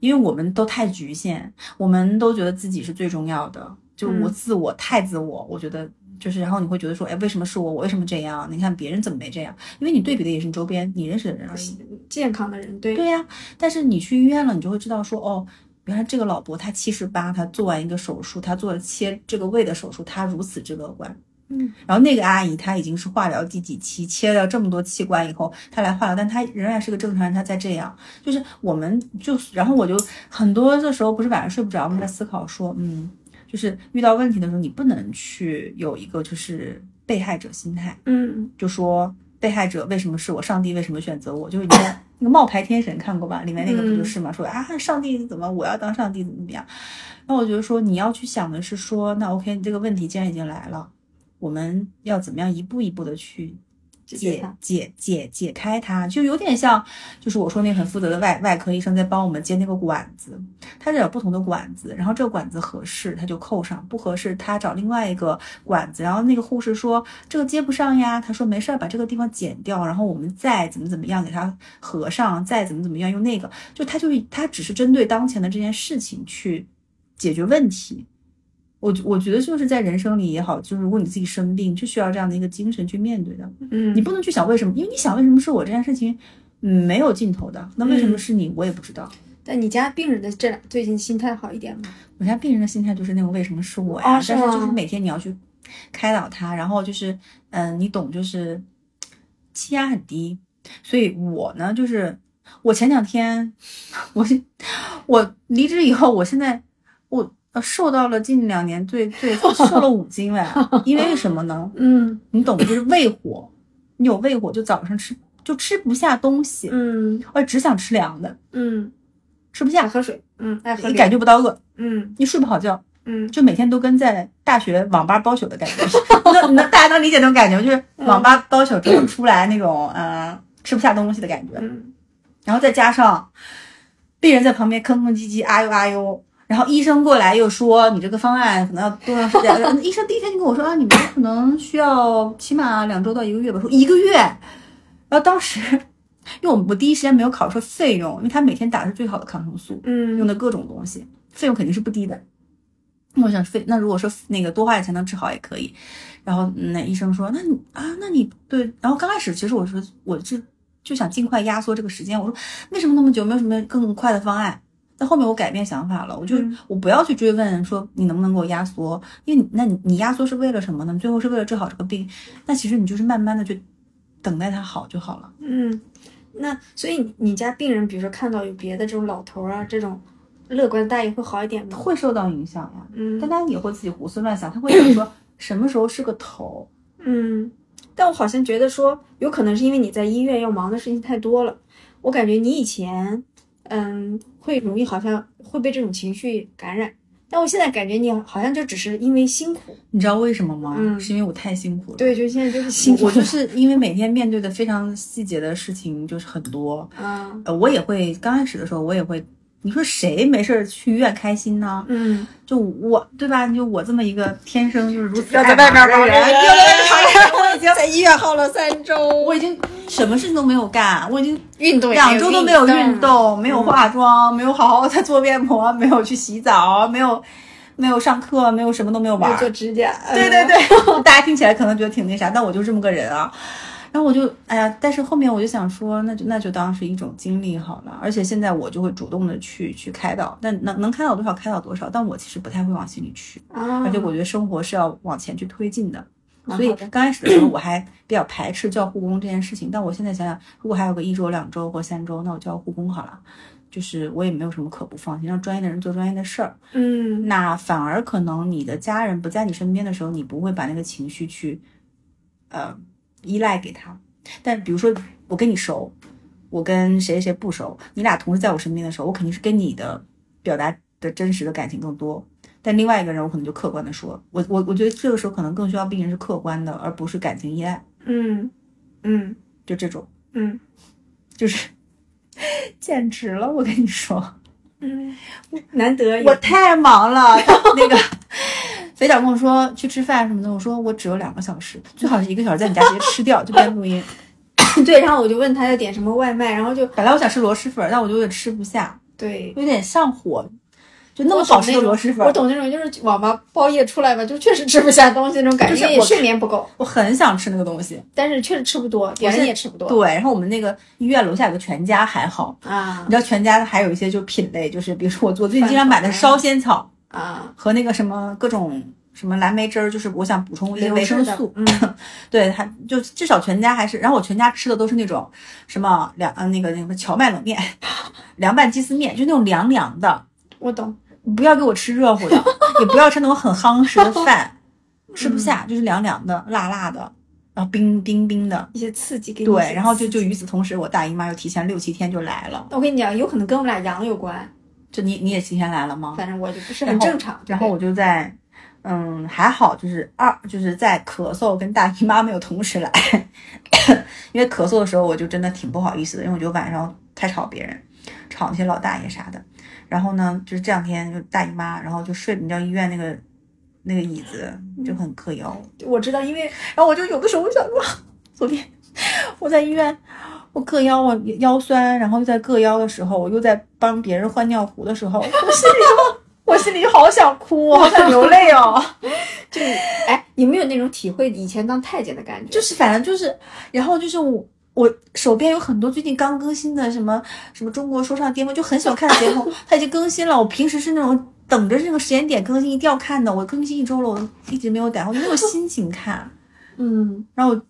因为我们都太局限，我们都觉得自己是最重要的，就我嗯自我、太自我，我觉得就是，然后你会觉得说，哎，为什么是我？我为什么这样？你看别人怎么没这样？因为你对比的也是你周边你认识的人而已。健康的人对对呀、但是你去医院了，你就会知道说，哦，原来这个老伯他七十八，他做完一个手术，他做了切这个胃的手术，他如此之乐观。嗯，然后那个阿姨她已经是化疗第几期，切了这么多器官以后，她来化疗，但她仍然是个正常人，她在这样，就是我们就，然后我就很多的时候不是晚上睡不着，我们在思考说，嗯，就是遇到问题的时候，你不能去有一个就是被害者心态，嗯就说被害者为什么是我，上帝为什么选择我？就是你看那个冒牌天神看过吧？里面那个不就是嘛？说啊，上帝怎么我要当上帝怎么怎么样？那我觉得说你要去想的是说，那 OK，你这个问题既然已经来了，我们要怎么样一步一步的去解解解解解开它，就有点像，就是我说那个很负责的外外科医生在帮我们接那个管子，他是有不同的管子，然后这个管子合适他就扣上，不合适他找另外一个管子，然后那个护士说这个接不上呀，他说没事儿，把这个地方剪掉，然后我们再怎么怎么样给它合上，再怎么怎么样用那个，就他就是他只是针对当前的这件事情去解决问题。我我觉得就是在人生里也好，就是如果你自己生病，就需要这样的一个精神去面对的。嗯，你不能去想为什么，因为你想为什么是我这件事情，嗯，没有尽头的。那为什么嗯是你，我也不知道。但你家病人的这两最近心态好一点吗？我家病人的心态就是那种为什么是我呀？哦是吗但是就是每天你要去开导他，然后就是嗯，你懂，就是气压很低，所以我呢就是我前两天 <laughs> 我我离职以后，我现在我呃瘦到了近两年最最瘦了五斤了，<laughs> 因为什么呢？嗯你懂，就是胃火，你有胃火就早上吃就吃不下东西，嗯我只想吃凉的，嗯，吃不下，喝水，嗯，爱喝你感觉不到饿，嗯你睡不好觉。嗯就每天都跟在大学网吧包宿的感觉，<laughs> 能能大家能理解那种感觉，就是网吧包宿之后出来那种嗯、呃吃不下东西的感觉，嗯然后再加上病人在旁边吭吭唧唧啊呦啊呦，然后医生过来又说你这个方案可能要多长时间，呃 <laughs> 医生第一天就跟我说啊，你们可能需要起码两周到一个月吧，说一个月，然后当时因为我我第一时间没有考虑说费用，因为他每天打的是最好的抗生素，嗯，用的各种东西，费用肯定是不低的。那我想费，那如果说那个多花点钱能治好也可以。然后嗯那医生说，那你啊，那你对。然后刚开始其实我说我是就想尽快压缩这个时间。我说为什么那么久，没有什么更快的方案？但后面我改变想法了，我就、嗯我不要去追问说你能不能给我压缩，因为你那你你压缩是为了什么呢？最后是为了治好这个病，那其实你就是慢慢的去等待它好就好了。嗯，那所以你你家病人，比如说看到有别的这种老头儿啊，这种乐观大爷会好一点吗？会受到影响呀，嗯但他也会自己胡思乱想，他会 <coughs> 想说什么时候是个头。嗯，但我好像觉得说，有可能是因为你在医院要忙的事情太多了。我感觉你以前，嗯，会容易好像会被这种情绪感染，但我现在感觉你好像就只是因为辛苦。你知道为什么吗？嗯是因为我太辛苦了。对，就现在就是辛苦。我我就是因为每天面对的非常细节的事情就是很多，嗯，呃，我也会刚开始的时候我也会你说谁没事儿去医院开心呢？嗯，就我对吧？就我这么一个天生就是如此要在外面跑玩的人，要在外面跑的人，我已经在医院耗了三周，我已经什么事情都没有干，我已经运动两周都没有运运，动，没有化妆，没有好好的做面膜，没有去洗澡，没有没有上课，没有什么都没有玩没有。做指甲。对对对，<laughs> 大家听起来可能觉得挺那啥，但我就这么个人啊。然后我就哎呀，但是后面我就想说，那就那就当是一种经历好了。而且现在我就会主动的去去开导，但能能开导多少开导多少。但我其实不太会往心里去，啊，而且我觉得生活是要往前去推进的所以刚开始的时候我还比较排斥叫护工这件事情，但我现在想想，如果还有个一周、两周或三周，那我叫护工好了。就是我也没有什么可不放心，让专业的人做专业的事儿。嗯那反而可能你的家人不在你身边的时候，你不会把那个情绪去，呃，依赖给他。但比如说我跟你熟，我跟谁谁谁不熟，你俩同时在我身边的时候，我肯定是跟你的表达的真实的感情更多。但另外一个人，我可能就客观的说，我我我觉得这个时候可能更需要病人是客观的，而不是感情依赖，嗯嗯就这种，嗯就是 <laughs> 简直了，我跟你说。嗯，难得我太忙了，<laughs> 那个 <laughs> 肥仔跟我说去吃饭什么的，我说我只有两个小时，最好是一个小时在你家直接吃掉，就边录音。<laughs> 对，然后我就问他要点什么外卖，然后就本来我想吃螺蛳粉，但我就有点吃不下，对。有点上火，就那么好吃的螺蛳粉，我懂那种，就是网吧包夜出来吧，就确实吃不下东西那种感觉，就是我睡眠不够，我很想吃那个东西。但是确实吃不多，点人也吃不多。对，然后我们那个医院楼下有个全家还好，啊你知道全家还有一些就品类，就是比如说我我最近经常买的烧仙草啊，和那个什么各种什么蓝莓汁儿，就是我想补充一些维生素。嗯，<laughs> 对，还就至少全家还是，然后我全家吃的都是那种什么凉呃那个那个荞麦冷面、<laughs> 凉拌鸡丝面，就那种凉凉的，我懂。你不要给我吃热乎的，也不要吃那种很夯实的饭，<laughs> 吃不下，就是凉凉的、辣辣的，然后冰冰冰的。一些刺激给你一些对，然后就就与此同时，我大姨妈又提前六七天就来了，我跟你讲，有可能跟我们俩阳有关，就你你也提前来了吗？反正我就不是很正常。对然后我就在，嗯，还好，就是二，就是在咳嗽跟大姨妈没有同时来，因为咳嗽的时候我就真的挺不好意思的，因为我觉得晚上太吵别人，吵那些老大爷啥的。然后呢，就是这两天就大姨妈，然后就睡，你知道医院那个那个椅子就很硌腰，我知道，因为然后我就有的时候我想说，<laughs> 昨天 <laughs> 我在医院。我硌腰，我腰酸，然后又在硌腰的时候，我又在帮别人换尿壶的时候，我心里就我心里就好想哭，我好想流泪哦。<laughs> 就哎，有没有那种体会以前当太监的感觉，就是反正就是，然后就是我我手边有很多最近刚更新的什么什么中国说唱巅峰，就很喜欢看的节目，它已经更新了。我平时是那种等着这个时间点更新一定要看的，我更新一周了，我一直没有逮，我没有心情看。<laughs> 嗯，然后我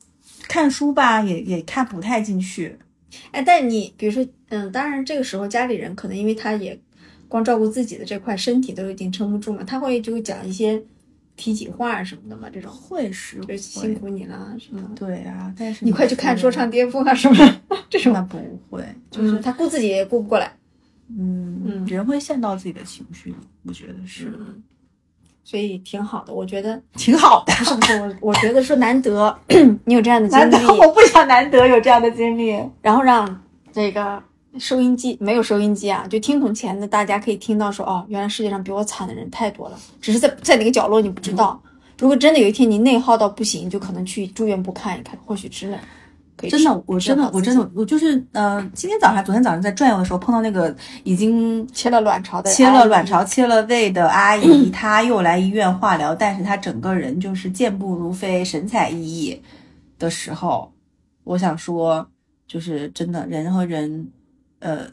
看书吧，也也看不太进去。哎，但你比如说，嗯，当然这个时候家里人可能因为他也光照顾自己的这块身体都已经撑不住嘛，他会就会讲一些提起话什么的嘛，这种。会是就辛苦你了什么。对啊，但是你快去看说唱巅峰啊什么这种，那不会，就就是是他顾自己也顾不过来，嗯嗯。人会陷到自己的情绪里，我觉得是、嗯，所以挺好的。我觉得 <laughs> 挺好的。不是不是我，我觉得说难得 <clears throat> 你有这样的经难得历，我不想难得有这样的经历。然后让这个收音机没有收音机啊，就听筒前的大家可以听到说，哦，原来世界上比我惨的人太多了，只是在在哪个角落你不知道。如果真的有一天你内耗到不行，就可能去住院部看一看，或许真的可以真的，我真的，我真的，我就是呃，今天早上、昨天早上在转悠的时候碰到那个已经切了卵巢的，切了卵巢、切了胃的阿姨，她又来医院化疗，但是她整个人就是健步如飞、神采奕奕的时候，我想说，就是真的人和人，呃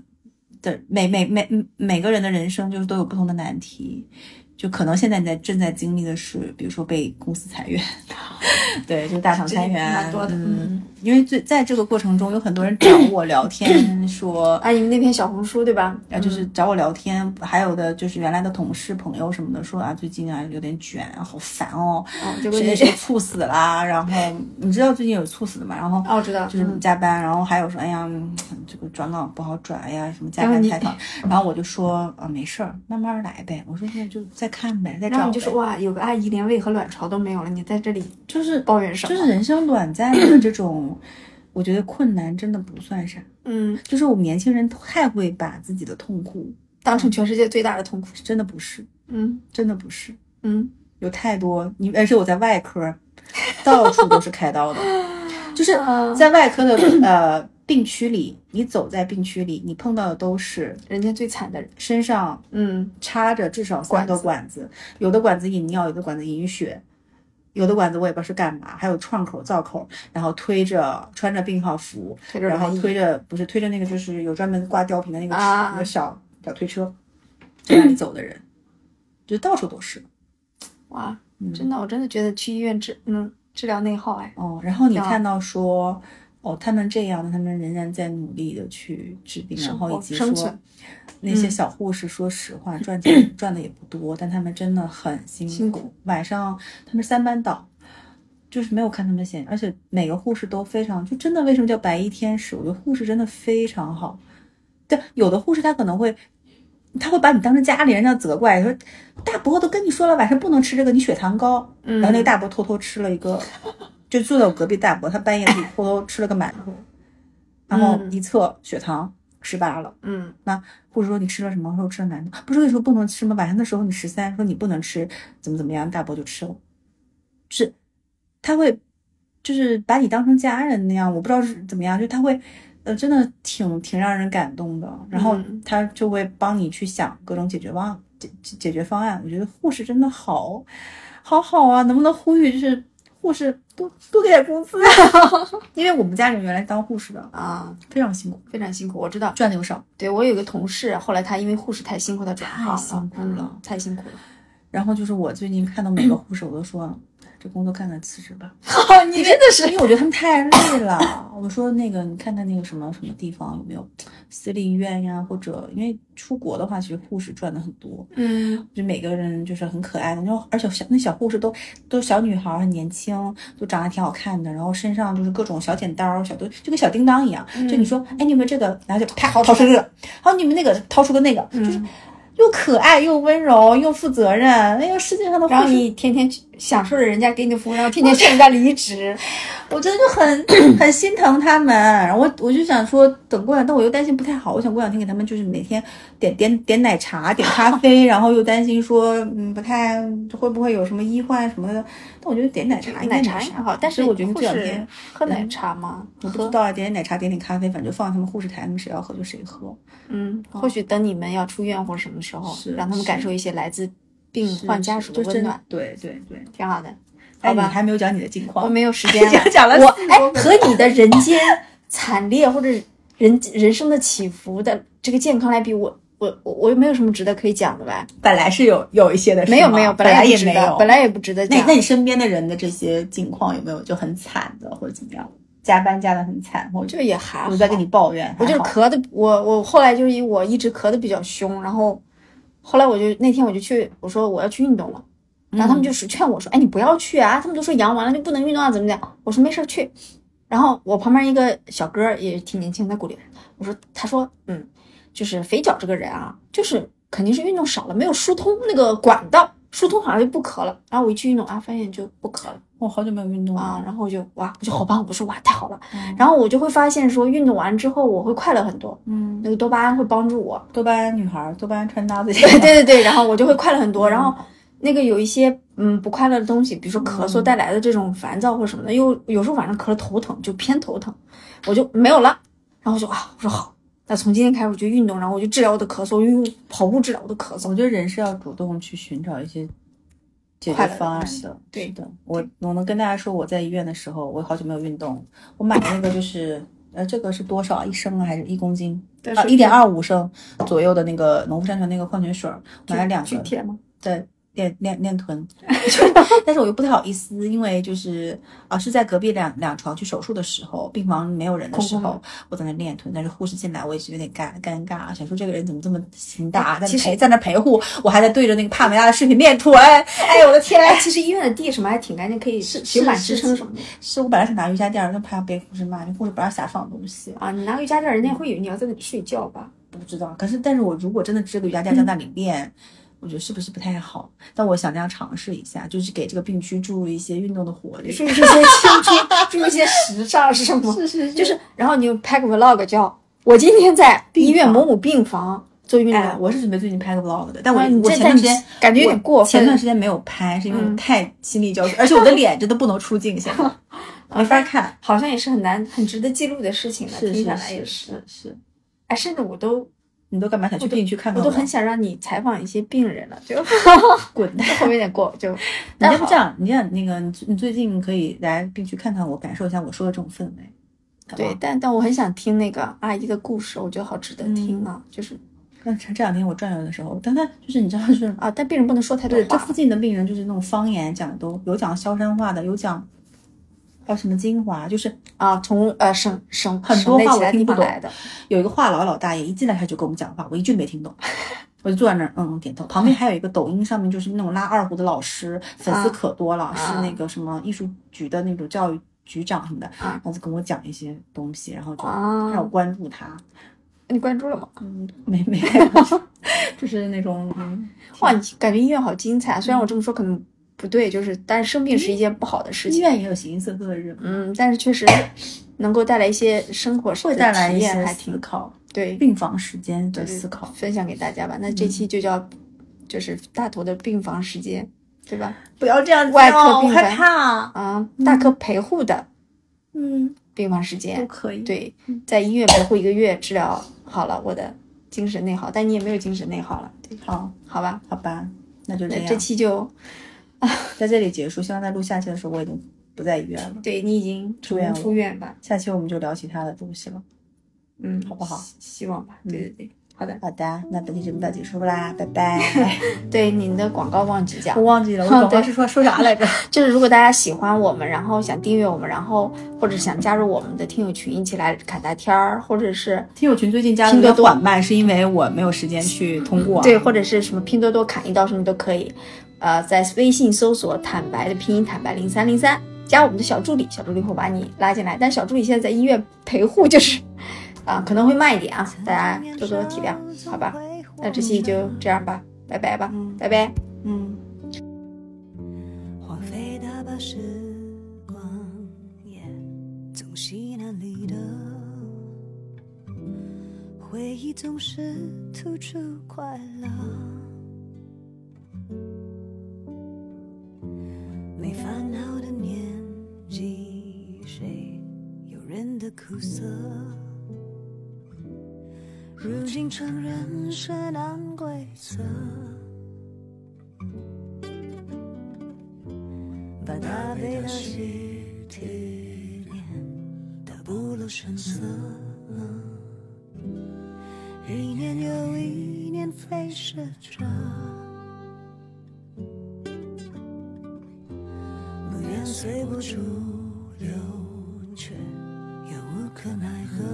的每每每每个人的人生就是都有不同的难题。就可能现在你在正在经历的是，比如说被公司裁员，<laughs> 对，就大厂裁员，蛮多的嗯，因为最在这个过程中，有很多人找我聊天说，<clears throat> 啊，你们那篇小红书对吧？啊，就是找我聊天，还有的就是原来的同事朋友什么的，说啊，最近啊有点卷啊，好烦哦，哦，这个谁谁谁猝死啦，然后你知道最近有猝死的嘛，然后哦，我知道，就是嗯。加班，然后还有说，哎呀，嗯这个转岗不好转哎呀，什么加班太长，然后我就说啊，没事儿，慢慢来呗，我说现在就再看呗，再找呗，然后你就是哇，有个阿姨连胃和卵巢都没有了，你在这里就是抱怨什么？就是人生短暂的这种，我觉得困难真的不算啥，<clears throat> 嗯，就是我们年轻人太会把自己的痛苦当成全世界最大的痛苦。真的不是，嗯真的不是，嗯，有太多你，而且我在外科，到处都是开刀的，<laughs> 就是啊在外科的呃病区里，你走在病区里，你碰到的都是人家最惨的人。身上嗯插着至少三个管子，有的管子引尿，有的管子引血，有的管子我也不知道是干嘛，还有创口、造口，然后推着穿着病号服，然后推着不是推着那个就是有专门挂吊瓶的那个、啊那个小小推车，<clears throat> 在那里走的人，就到处都是。哇，嗯真的，我真的觉得去医院治嗯治疗内耗哎。哦，然后你看到说，哦，他们这样，他们仍然在努力的去治病，然后以及说那些嗯小护士，说实话，<clears throat> 赚钱赚的也不多，但他们真的很辛苦。辛苦晚上他们三班倒，就是没有看他们闲，而且每个护士都非常，就真的为什么叫白衣天使？我觉得护士真的非常好。但，有的护士他可能会。他会把你当成家里人这样责怪，说大伯都跟你说了晚上不能吃这个，你血糖高。嗯然后那个大伯偷偷吃了一个，就坐在我隔壁大伯，他半夜自己偷偷吃了个馒头，然后嗯一测血糖十八了。嗯那护士说你吃了什么？我说我吃了馒头。不是跟你说不能吃吗？晚上的时候你十三，说你不能吃，怎么怎么样？大伯就吃了，是他会就是把你当成家人那样，我不知道是怎么样，就他会。呃，真的挺挺让人感动的，然后嗯他就会帮你去想各种解决方解解解决方案。我觉得护士真的好，好好啊！能不能呼吁就是护士多多给点工资？<laughs> 因为我们家人原来当护士的，啊，非常辛苦，非常辛苦，我知道。赚的又少。对我有个同事，后来他因为护士太辛苦，他转行了，太辛苦了嗯太辛苦了。然后就是我最近看到每个护士，我都说这工作干脆辞职吧，<laughs> 你真的是因为我觉得他们太累了。我说那个，你看看那个什么什么地方有没有私立医院呀，或者因为出国的话，其实护士赚的很多，嗯就每个人就是很可爱的，然后而且小那小护士都都小女孩，很年轻，都长得挺好看的，然后身上就是各种小剪刀、小东，就跟小叮当一样。就你说，哎，你有没有这个？然后就啪掏出这个，好，你们那个掏出个那个，就是又可爱又温柔又负责任。哎呀，世界上的护然后你天天去享受着人家给你的服务，然后天天劝人家离职，<laughs> 我真的就很 <clears throat> 很心疼他们，我我就想说等过两，但我又担心不太好，我想过两天给他们就是每天点点点奶茶、点咖啡，然后又担心说嗯不太会不会有什么医患什么的，但我觉得点奶茶应该奶茶也好，但是我觉得这两天喝奶茶吗？我不知道啊，点点奶茶点点咖啡，反正放他们护士台，他们谁要喝就谁喝。嗯，或许等你们要出院或者什么时候，让他们感受一些来自病患家属温暖，对对对，挺好的。哎，你好吧，还没有讲你的近况，我没有时间了，<laughs> 讲了我哎和你的人间惨烈或者人人生的起伏的这个健康来比，我我我我又没有什么值得可以讲的吧？本来是有有一些的，没有没有，本来也没有，本来也不值得讲。那那你身边的人的这些近况有没有就很惨的，或者怎么样？加班加的很惨，或者就也还好我在跟你抱怨，我就是咳的，我我后来就是因为我一直咳的比较凶，然后后来我就那天我就去，我说我要去运动了，然后他们就是劝我说，哎，你不要去啊，他们都说阳完了就不能运动啊，怎么讲？我说没事去。然后我旁边一个小哥也挺年轻，在鼓励我说，他说，嗯，就是肥脚这个人啊，就是肯定是运动少了，没有疏通那个管道，疏通好了就不咳了。然后我一去运动啊，发现就不咳了。我好久没有运动了啊，然后我就哇，我就好棒，我说哇，太好了。嗯然后我就会发现说，运动完之后我会快乐很多，嗯，那个多巴胺会帮助我。多巴胺女孩，多巴胺穿搭子，对 <laughs> 对对对，然后我就会快乐很多。然后那个有一些嗯不快乐的东西，比如说咳嗽带来的这种烦躁或者什么的，又有时候晚上咳了头疼，就偏头疼，我就没有了。然后我就啊，我说好，那从今天开始我就运动，然后我就治疗我的咳嗽，用跑步治疗我的咳嗽。我觉得人是要主动去寻找一些解决方案的。对的，我我能跟大家说，我在医院的时候，我好久没有运动，我买的那个就是。呃，这个是多少一升啊，还是一公斤？一点二五升左右的那个农夫山泉那个矿泉水，买了两个。具体吗？对，练练练臀，<laughs> 但是我又不太好意思，因为就是啊是在隔壁两两床去手术的时候，病房没有人的时候空空，我在那练臀，但是护士进来，我也是有点尴尴尬，想说这个人怎么这么心大，在陪在那陪护，我还在对着那个帕梅拉的视频练臀，哎呦我的天！哎，其实医院的地什么还挺干净，可以是平板支撑什么的是我本来想拿瑜伽垫儿，但怕被护士骂，那护士不让瞎放东西，啊。你拿个瑜伽垫，人家会以为你要在那里睡觉吧？不知道。可是，但是我如果真的支个瑜伽垫在那里练，我觉得是不是不太好？但我想这样尝试一下，就是给这个病区注入一些运动的活力。注入一些青春，<laughs> 注入一些时尚是吗？是是是就是，然后你就拍个 vlog 叫“我今天在医院某某病房做运动。哎，我是准备最近拍个 vlog 的，但我啊我前段时间感觉有点过分前段时间没有拍，是因为太心力交瘁，而且我的脸真的不能出镜，现在 <laughs> 没法看。好像也是很难、很值得记录的事情了。是听下是来也是是是，哎，甚至我都你都干嘛想去病区看看我都很想让你采访一些病人了，就 <laughs> 滚。后面有点过，就你要不这样，你这样那个，你你最近可以来病区看看我，感受一下我说的这种氛围。对，，但但我很想听那个阿姨的故事，我觉得好值得听啊，就是但这这两天我转悠的时候，但他就是你知道，就是啊，但病人不能说太多对，这附。近的病人就是那种方言讲的都有讲萧山话的，有讲还有什么精华，就是啊，从呃省省很多话我听不懂有一个话痨老大爷一进来他就跟我们讲话，我一句都没听懂，<laughs> 我就坐在那儿嗯嗯点头。旁边还有一个抖音上面就是那种拉二胡的老师，粉丝可多了，是那个什么艺术局的那种教育局长什么的，然后就跟我讲一些东西，然后就啊让我关注他。你关注了吗？嗯，没没 <laughs> 就是那种嗯，哇，你感觉音乐好精彩啊！虽然我这么说可能不对，就是但是生病是一件不好的事情。医院也有形形色色的人，嗯，但是确实能够带来一些生活会带来一些还挺思考，对病房时间的思考。分享给大家吧。那这期就叫就是大头的病房时间，对吧？不要这样外科病房怕。啊，大科陪护的嗯，病房时间都间，可以。，对，在医院陪护一个月，治疗好了我的精神内耗，但你也没有精神内耗了，对，好，好吧？好吧，那就这样。这期就 <laughs> 在这里结束，希望在录下期的时候我已经不在医院了。对你已经出院了出院吧？下期我们就聊其他的东西了。嗯，好不好希？望吧。对对对，好的。好的，那本期节目到此结束啦，拜拜。<laughs> 对您的广告忘记讲我，忘记了，我 <laughs> 好广告是说说啥来着？就是如果大家喜欢我们，然后想订阅我们，然后或者想加入我们的听友群，一起来侃大天儿，或者是听友群最近加的缓慢，是因为我没有时间去通过。对，或者是什么拼多多砍一刀什么都可以。呃，在微信搜索“坦白”的拼音“坦白零三零三”，加我们的小助理，小助理会把你拉进来。但小助理现在在医院陪护，就是 <laughs> 啊、可能会慢一点啊，大家多多体谅，好吧？那这期就这样吧，拜拜吧，拜拜。嗯。荒废的把时光也总西南里的回忆总是突出快乐，没烦恼的年纪，谁有人的苦涩？如今承认是难规则。把大悲的喜体验的不露声色，一年又一年飞逝着，逐流，却又无可奈何。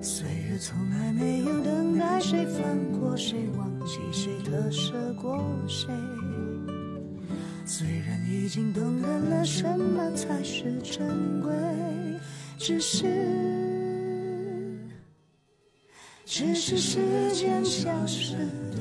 岁月从来没有等待谁放过谁，忘记谁特赦过谁。虽然已经懂得了什么才是珍贵，只是，只是时间消失的